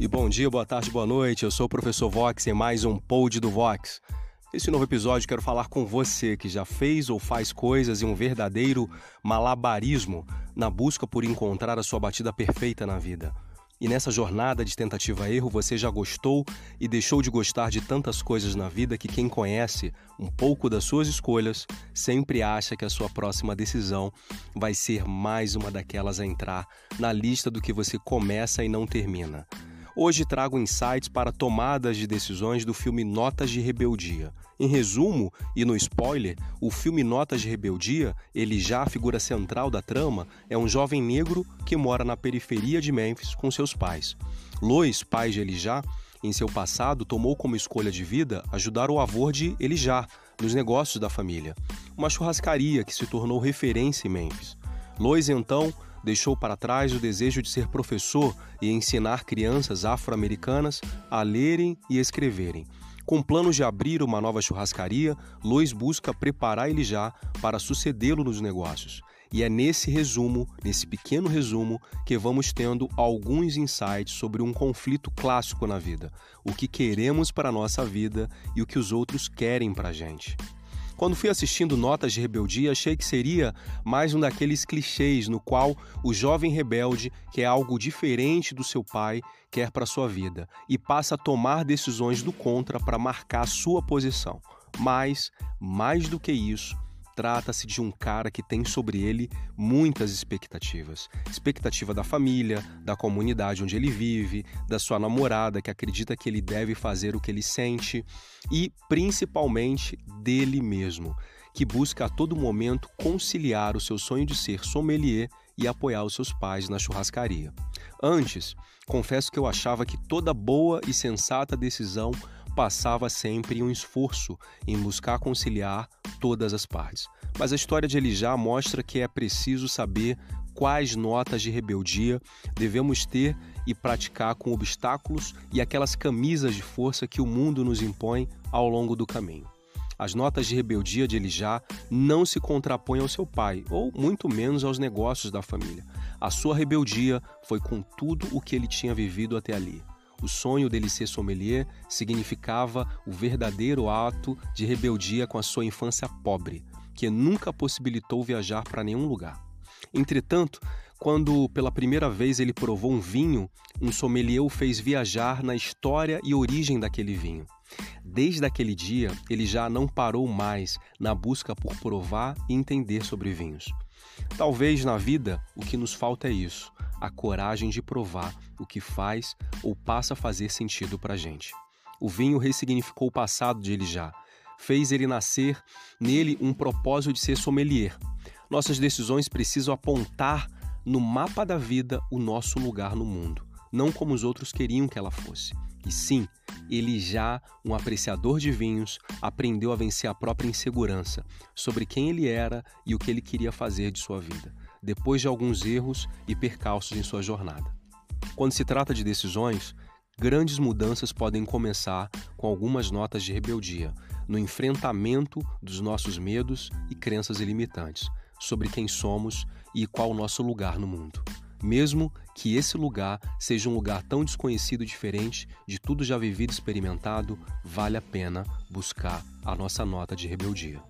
E bom dia, boa tarde, boa noite. Eu sou o professor Vox em mais um Pod do Vox. Nesse novo episódio quero falar com você que já fez ou faz coisas em um verdadeiro malabarismo na busca por encontrar a sua batida perfeita na vida. E nessa jornada de tentativa-erro, você já gostou e deixou de gostar de tantas coisas na vida que quem conhece um pouco das suas escolhas sempre acha que a sua próxima decisão vai ser mais uma daquelas a entrar na lista do que você começa e não termina. Hoje trago insights para tomadas de decisões do filme Notas de Rebeldia. Em resumo, e no spoiler, o filme Notas de Rebeldia, ele já a figura central da trama, é um jovem negro que mora na periferia de Memphis com seus pais. Lois, pai de Elijah, em seu passado tomou como escolha de vida ajudar o avô de Elijah nos negócios da família, uma churrascaria que se tornou referência em Memphis. Lois então deixou para trás o desejo de ser professor e ensinar crianças afro-americanas a lerem e escreverem. Com planos de abrir uma nova churrascaria, Lois busca preparar Elijah para sucedê-lo nos negócios. E é nesse resumo, nesse pequeno resumo, que vamos tendo alguns insights sobre um conflito clássico na vida: o que queremos para a nossa vida e o que os outros querem para a gente. Quando fui assistindo Notas de Rebeldia, achei que seria mais um daqueles clichês no qual o jovem rebelde quer algo diferente do seu pai, quer para sua vida e passa a tomar decisões do contra para marcar sua posição. Mas, mais do que isso, Trata-se de um cara que tem sobre ele muitas expectativas. Expectativa da família, da comunidade onde ele vive, da sua namorada que acredita que ele deve fazer o que ele sente e, principalmente, dele mesmo, que busca a todo momento conciliar o seu sonho de ser sommelier e apoiar os seus pais na churrascaria. Antes, confesso que eu achava que toda boa e sensata decisão passava sempre um esforço em buscar conciliar todas as partes. Mas a história de Elijah mostra que é preciso saber quais notas de rebeldia devemos ter e praticar com obstáculos e aquelas camisas de força que o mundo nos impõe ao longo do caminho. As notas de rebeldia de Elijah não se contrapõem ao seu pai, ou muito menos aos negócios da família. A sua rebeldia foi com tudo o que ele tinha vivido até ali. O sonho dele ser sommelier significava o verdadeiro ato de rebeldia com a sua infância pobre, que nunca possibilitou viajar para nenhum lugar. Entretanto, quando pela primeira vez ele provou um vinho, um sommelier o fez viajar na história e origem daquele vinho. Desde aquele dia, ele já não parou mais na busca por provar e entender sobre vinhos. Talvez na vida o que nos falta é isso: a coragem de provar o que faz ou passa a fazer sentido para a gente. O vinho ressignificou o passado de Elijah, fez ele nascer nele um propósito de ser sommelier. Nossas decisões precisam apontar no mapa da vida o nosso lugar no mundo, não como os outros queriam que ela fosse. E sim, ele já, um apreciador de vinhos, aprendeu a vencer a própria insegurança sobre quem ele era e o que ele queria fazer de sua vida depois de alguns erros e percalços em sua jornada. Quando se trata de decisões, grandes mudanças podem começar com algumas notas de rebeldia, no enfrentamento dos nossos medos e crenças ilimitantes sobre quem somos e qual o nosso lugar no mundo. Mesmo que esse lugar seja um lugar tão desconhecido e diferente de tudo já vivido e experimentado, vale a pena buscar a nossa nota de rebeldia.